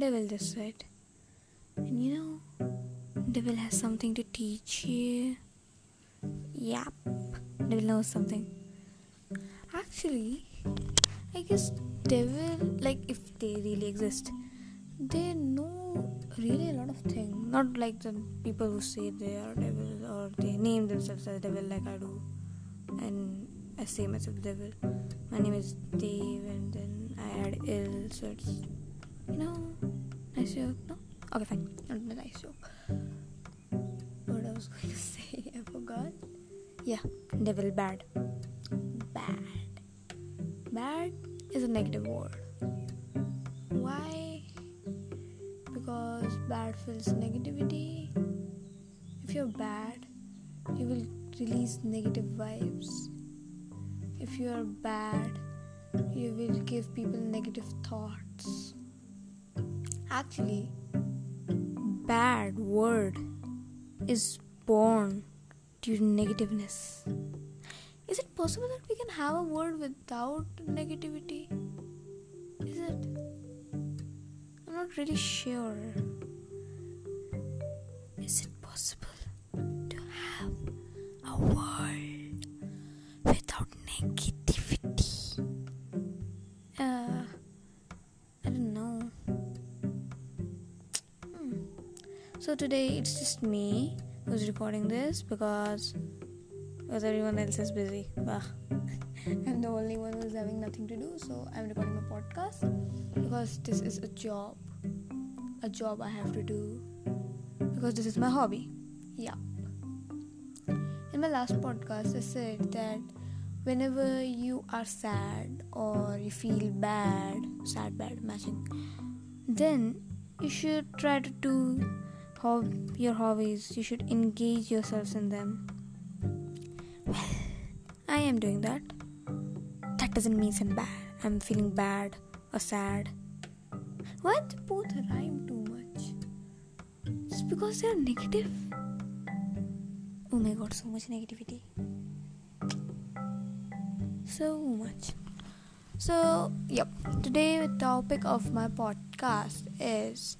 devil just said. And you know, devil has something to teach you. Yep, devil knows something. Actually, I guess devil, like if they really exist, they know really a lot of things. Not like the people who say they are devil or they name themselves as devil like I do. And I say myself devil. My name is Dave and then I add ill, so it's you know nice joke. No? Okay fine. Not a nice joke. What I was going to say, I forgot. Yeah, devil bad. Bad. Bad is a negative word. Why? Because bad feels negativity. If you're bad, you will release negative vibes. If you are bad, you will give people negative thoughts. Actually, bad word is born due to negativeness. Is it possible that we can have a word without negativity? Is it? I'm not really sure. Is it possible today it's just me who's recording this because because everyone else is busy. Bah. I'm the only one who's having nothing to do, so I'm recording my podcast because this is a job. A job I have to do because this is my hobby. Yeah. In my last podcast, I said that whenever you are sad or you feel bad, sad, bad, matching, then you should try to do your hobbies. You should engage yourselves in them. Well, I am doing that. That doesn't mean I'm bad. I'm feeling bad or sad. Why do both rhyme too much? It's because they are negative? Oh my god, so much negativity. So much. So, yep. Today the topic of my podcast is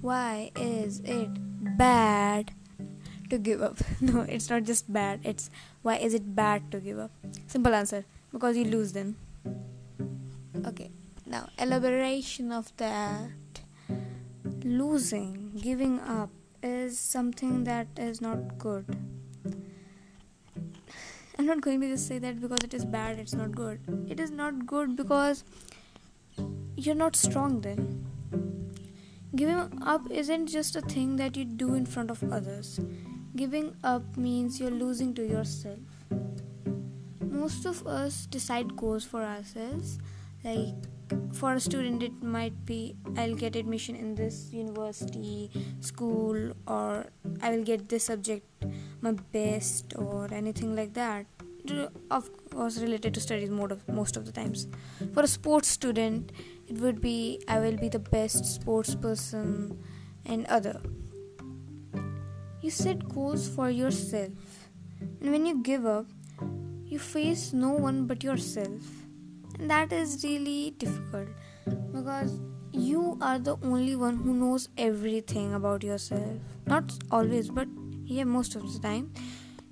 why is it bad to give up? No, it's not just bad. It's why is it bad to give up? Simple answer. Because you lose then. Okay. Now, elaboration of that. Losing, giving up is something that is not good. I'm not going to just say that because it is bad, it's not good. It is not good because you're not strong then. Giving up isn't just a thing that you do in front of others. Giving up means you're losing to yourself. Most of us decide goals for ourselves. Like for a student, it might be I'll get admission in this university, school, or I will get this subject my best, or anything like that. Of course, related to studies most of, most of the times. For a sports student, it would be I will be the best sports person and other. You set goals for yourself, and when you give up, you face no one but yourself, and that is really difficult because you are the only one who knows everything about yourself. Not always, but yeah, most of the time.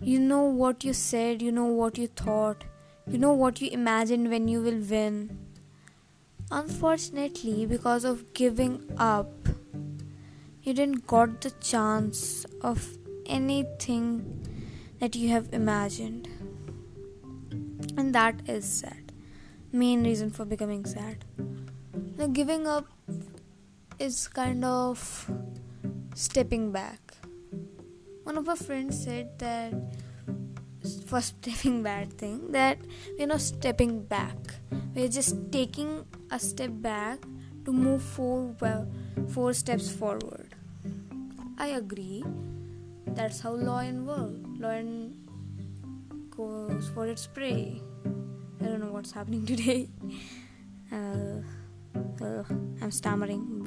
You know what you said, you know what you thought, you know what you imagined when you will win. Unfortunately, because of giving up, you didn't got the chance of anything that you have imagined. And that is sad. Main reason for becoming sad. Now giving up is kind of stepping back. One of our friends said that for stepping back thing that we're not stepping back. We're just taking a step back to move four well, four steps forward. I agree. That's how lion works. Lion goes for its prey. I don't know what's happening today. Uh, uh, I'm stammering.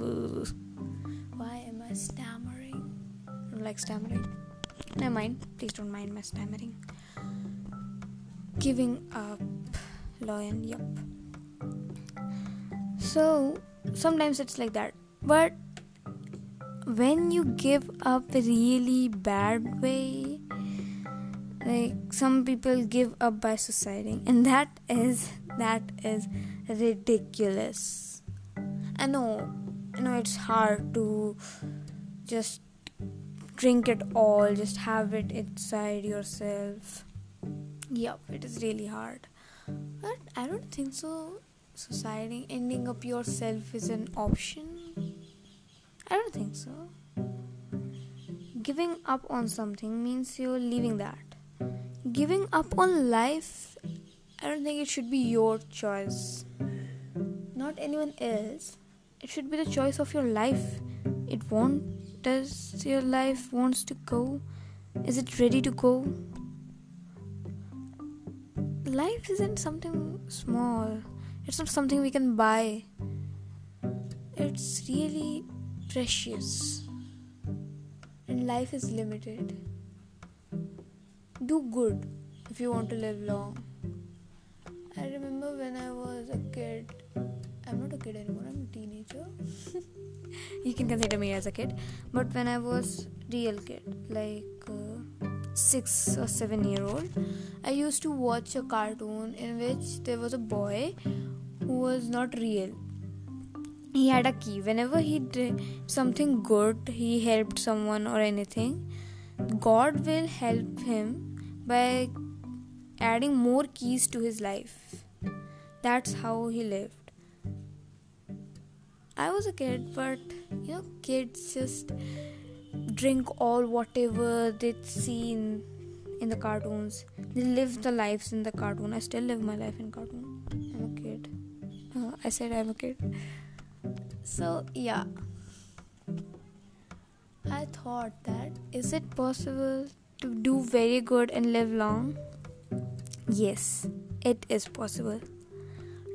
Why am I stammering? I don't like stammering. Never mind. Please don't mind my stammering. Giving up. Lion. Yup. So sometimes it's like that. But when you give up a really bad way like some people give up by suiciding and that is that is ridiculous. I know i know it's hard to just drink it all just have it inside yourself. Yep it is really hard. But i don't think so society ending up yourself is an option? I don't think so. Giving up on something means you're leaving that. Giving up on life i don't think it should be your choice. Not anyone else. It should be the choice of your life. It won't does your life wants to go? Is it ready to go? Life isn't something small it's not something we can buy. It's really precious. And life is limited. Do good if you want to live long. I remember when I was a kid, I'm not a kid anymore, I'm a teenager. you can consider me as a kid, but when I was real kid, like 6 or 7 year old, I used to watch a cartoon in which there was a boy who was not real. He had a key. Whenever he did something good, he helped someone or anything, God will help him by adding more keys to his life. That's how he lived. I was a kid, but you know, kids just drink all whatever they see in, in the cartoons. They live the lives in the cartoon. I still live my life in cartoon. I'm a kid. Uh, I said I'm a kid. So yeah. I thought that is it possible to do very good and live long? Yes, it is possible.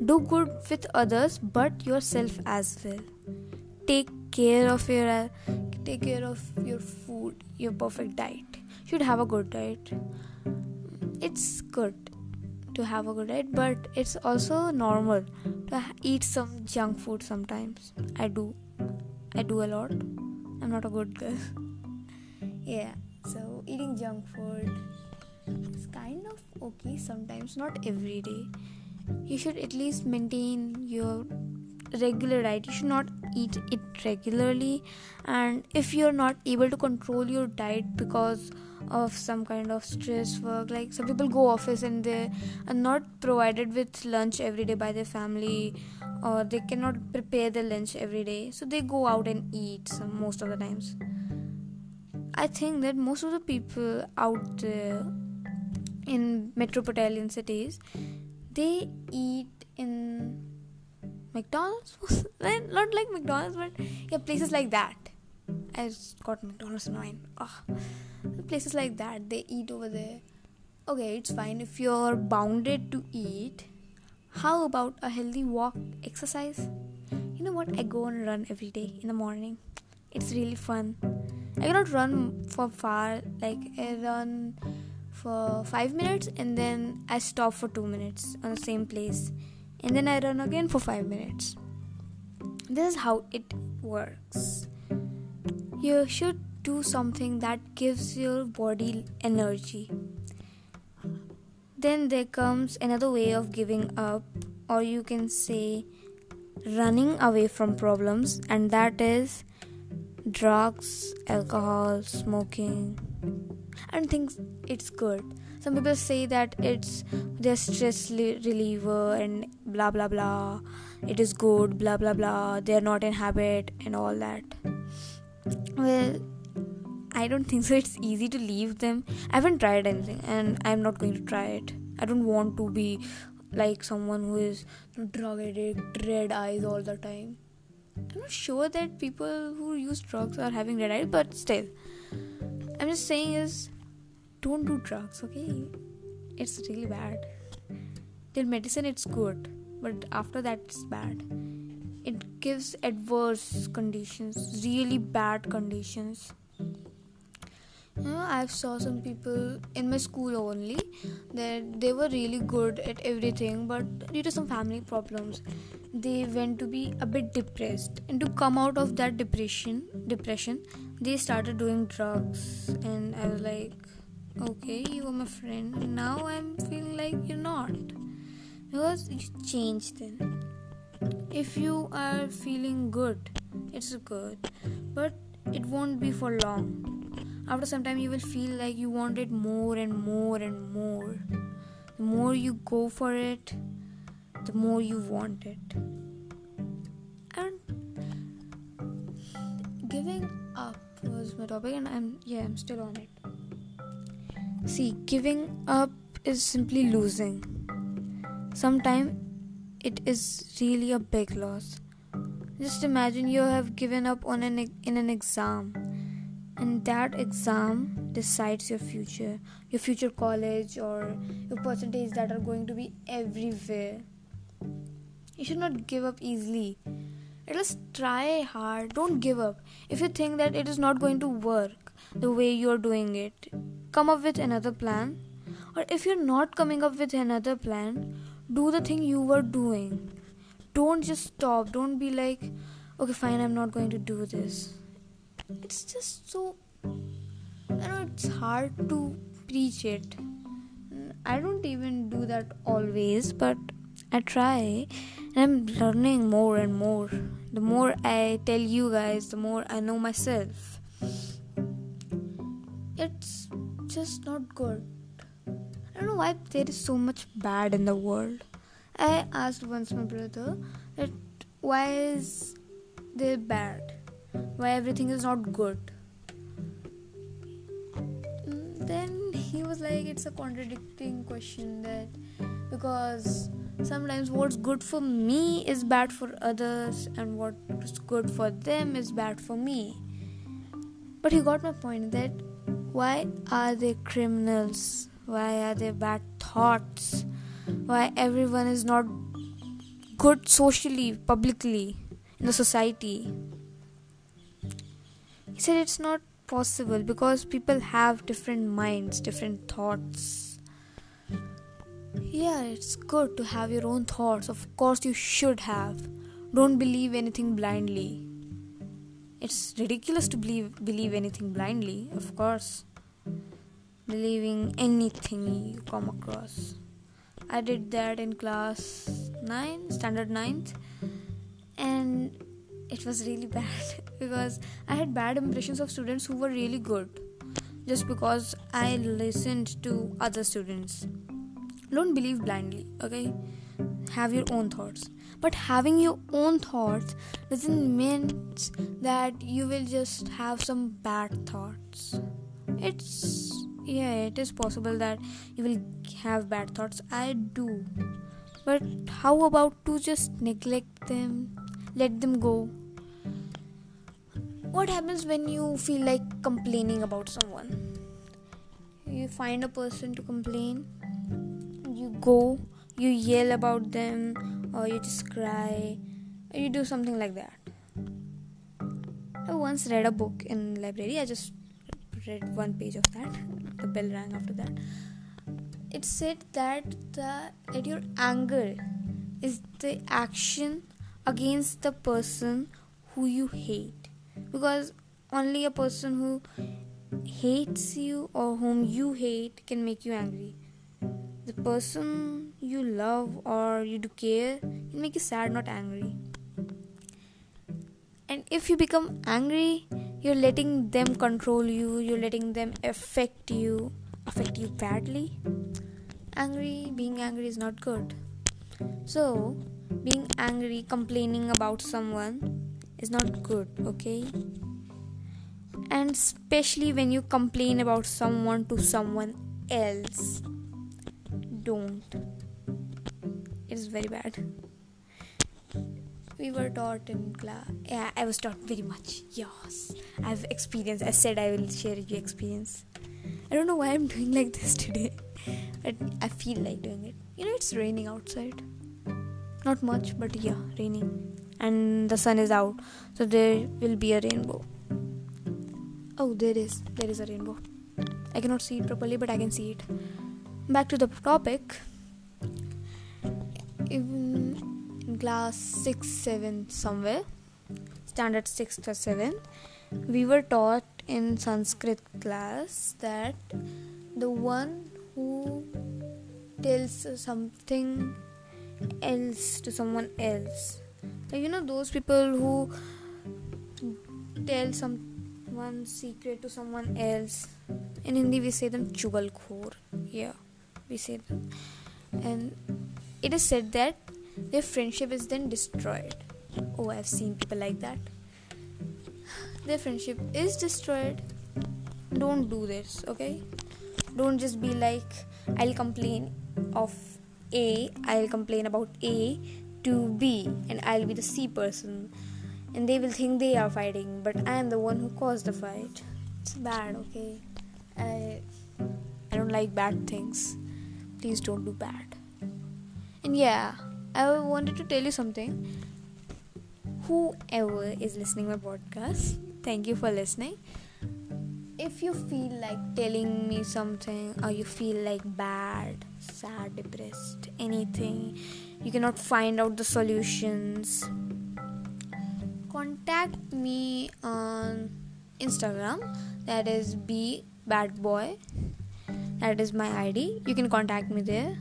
Do good with others but yourself as well. Take care of your uh, take care of your food, your perfect diet. You should have a good diet. It's good to have a good diet, but it's also normal to eat some junk food sometimes. I do. I do a lot. I'm not a good girl. yeah. So, eating junk food is kind of okay sometimes, not every day. You should at least maintain your regular diet. You should not eat it regularly, and if you're not able to control your diet because of some kind of stress work like some people go office and they are not provided with lunch every day by their family or they cannot prepare their lunch every day. So they go out and eat some most of the times. I think that most of the people out there in metropolitan cities they eat in McDonald's. Not like McDonald's, but yeah, places like that. I just got McDonald's in mind. Oh, places like that they eat over there. Okay, it's fine if you're bounded to eat. How about a healthy walk, exercise? You know what? I go and run every day in the morning. It's really fun I cannot run for far. Like I run for five minutes and then I stop for two minutes on the same place, and then I run again for five minutes. This is how it works. You should do something that gives your body energy. Then there comes another way of giving up, or you can say running away from problems, and that is drugs, alcohol, smoking. Don't think it's good. Some people say that it's their stress reliever and blah blah blah. It is good, blah blah blah. They're not in habit and all that. Well, I don't think so. It's easy to leave them. I haven't tried anything and I'm not going to try it. I don't want to be like someone who is drug addict, red eyes all the time. I'm not sure that people who use drugs are having red eyes, but still, I'm just saying is don't do drugs, okay? It's really bad. Till medicine, it's good, but after that, it's bad. It gives adverse conditions, really bad conditions. you know, I've saw some people in my school only that they were really good at everything, but due to some family problems, they went to be a bit depressed. And to come out of that depression, depression, they started doing drugs. And I was like, okay, you were my friend. Now I'm feeling like you're not, because you changed then. If you are feeling good, it's good, but it won't be for long. After some time you will feel like you want it more and more and more. The more you go for it the more you want it. And giving up was my topic and i'm yeah i'm still on it see giving up is simply losing. Sometimes it is really a big loss. Just imagine you have given up on an in an exam and that exam decides your future your future college or your percentage that are going to be everywhere. You should not give up easily. At least try hard. Don't give up. If you think that it is not going to work the way you are doing it come up with another plan or if you're not coming up with another plan do the thing you were doing don't just stop don't be like okay fine i'm not going to do this it's just so I know it's hard to preach it. I don't even do that always, but I try and I'm learning more and more. The more I tell you guys, the more I know myself. It's just not good. I don't know why there is so much bad in the world. I asked once my brother that why is there bad? why everything is not good mm, then he was like it's a contradicting question that because sometimes what's good for me is bad for others and what's good for them is bad for me but he got my point that why are they criminals why are they bad thoughts why everyone is not good socially publicly in the society he said it's not possible because people have different minds, different thoughts. Yeah, it's good to have your own thoughts. Of course, you should have. Don't believe anything blindly. It's ridiculous to believe believe anything blindly, of course. Believing anything you come across. I did that in class 9, standard 9th, and it was really bad because I had bad impressions of students who were really good just because I listened to other students. Don't believe blindly, okay? Have your own thoughts. But having your own thoughts doesn't mean that you will just have some bad thoughts. It's yeah, it is possible that you will have bad thoughts. I do. But how about to just neglect them, let them go? what happens when you feel like complaining about someone you find a person to complain you go you yell about them or you just cry or you do something like that. I once read a book in library. I just read one page of that the bell rang after that. It said that the that your anger is the action against the person who you hate. Because only a person who hates you or whom you hate can make you angry. The person you love or you do care can make you sad, not angry. And if you become angry, you're letting them control you, you're letting them affect you, affect you badly. Angry, being angry is not good. So, being angry, complaining about someone is not good, okay? And especially when you complain about someone to someone else, don't. It is very bad. We were taught in class. Yeah, I was taught very much. Yes, I've experienced. I said I will share your experience. I don't know why I'm doing like this today, but I feel like doing it. You know, it's raining outside. Not much, but yeah, raining and the sun is out so there will be a rainbow oh there is there is a rainbow I cannot see it properly, but I can see it. Back to the topic. In class 6 7 somewhere, standard 6th or 7th, we were taught in Sanskrit class that the one who tells something else to someone else, you know, those people who tell someone secret to someone else. In Hindi, we say them chugal chugalkhor. Yeah, we say and it is said that their friendship is then destroyed. Oh, I've seen people like that. Their friendship is destroyed. Don't do this, okay? Don't just be like, I'll complain of A, I'll complain about A to B, and I'll be the C person. And they will think they are fighting, but I am the one who caused the fight. It's bad, okay? I, I don't like bad things. Please don't do bad. And yeah, I wanted to tell you something. Whoever is listening my podcast, thank you for listening. If you feel like telling me something or you feel like bad, sad, depressed, anything, you cannot find out the solutions, contact me on Instagram. That is B Bad Boy. That is my ID. You can contact me there.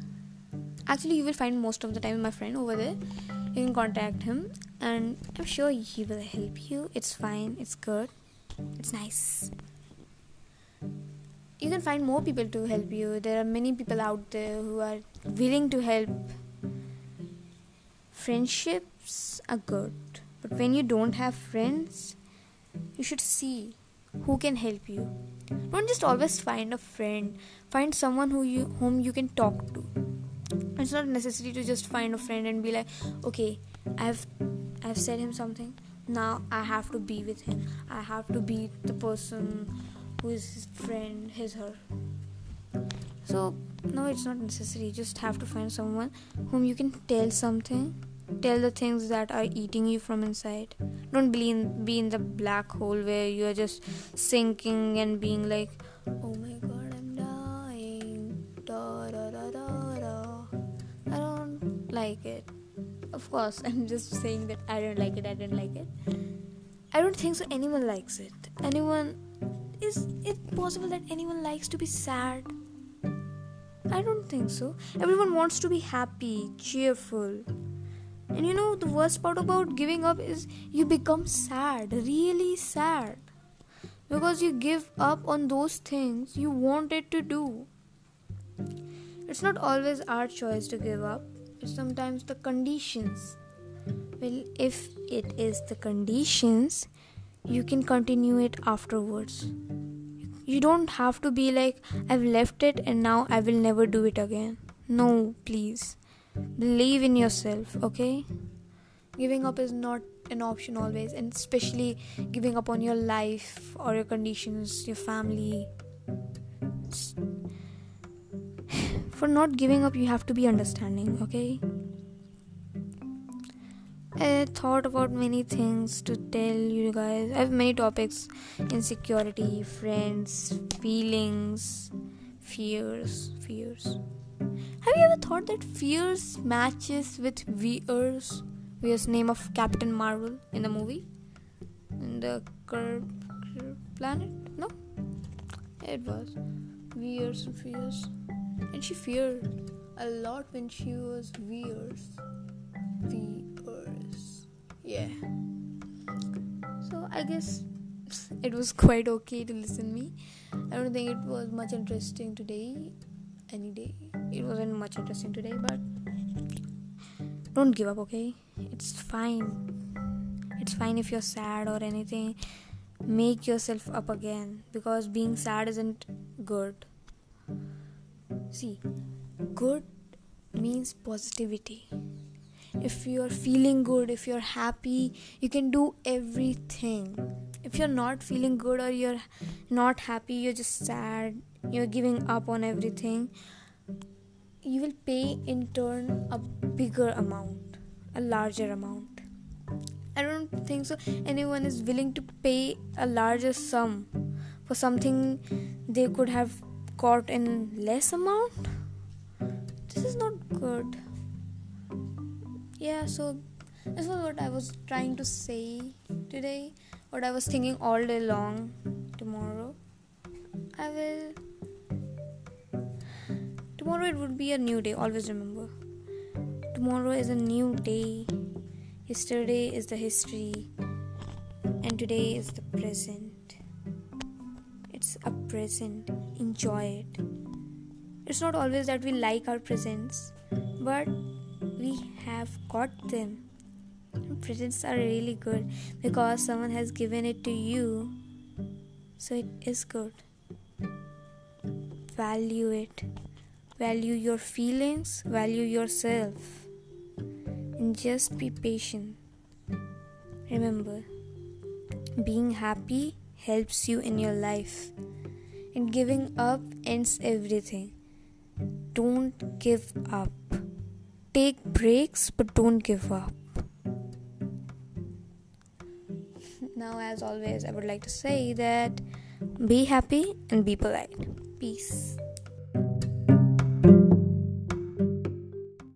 Actually you will find most of the time my friend over there. You can contact him and i'm sure he will help you. It's fine. It's good. It's nice. You can find more people to help you. There are many people out there who are willing to help. Friendships are good. But when you don't have friends you should see who can help you. Don't just always find a friend. Find someone who you whom you can talk to. It's not necessary to just find a friend and be like okay i've i've said him something. Now i have to be with him. I have to be the person who is his friend his her. So no it's not necessary. You just have to find someone whom you can tell something tell the things that are eating you from inside. Don't be in, be in the black hole where you are just sinking and being like oh my god i'm dying. Da, da, da, da, da. i don't like it. Of course i'm just saying that i don't like it i don't like it. I don't think so anyone likes it. Anyone is it possible that anyone likes to be sad? I don't think so. Everyone wants to be happy cheerful and you know, the worst part about giving up is you become sad, really sad. Because you give up on those things you wanted to do. It's not always our choice to give up, it's sometimes the conditions. Well, if it is the conditions, you can continue it afterwards. You don't have to be like, I've left it and now I will never do it again. No, please believe in yourself okay giving up is not an option always and especially giving up on your life or your conditions your family for not giving up you have to be understanding okay I thought about many things to tell you guys. I have many topics insecurity, friends, feelings, fears, fears. Have you ever thought that Fears matches with Vers? Vers name of Captain Marvel in the movie? In the Curb planet? No? It was. Vers and Fears. And she feared a lot when she was Vers. Vers. Yeah. So I guess it was quite okay to listen me. I don't think it was much interesting today any day. It wasn't much interesting today, but don't give up, okay? It's fine. It's fine if you're sad or anything. Make yourself up again because being sad isn't good. See, good means positivity. If you're feeling good, if you're happy, you can do everything. If you're not feeling good or you're not happy, you're just sad, you're giving up on everything, you will pay in turn a bigger amount, a larger amount. I don't think so. Anyone is willing to pay a larger sum for something they could have got in less amount this is not good yeah so this was what i was trying to say today what i was thinking all day long tomorrow i will tomorrow it would be a new day always remember. Tomorrow is a new day. Yesterday is the history. And today is the present. It's a present. Enjoy it. It's not always that we like our presents but we have got them. Presents are really good because someone has given it to you. So it is good. Value it value your feelings value yourself and just be patient remember being happy helps you in your life, and giving up ends everything. Don't give up. Take breaks, but don't give up. now, as always, I would like to say that be happy and be polite. Peace.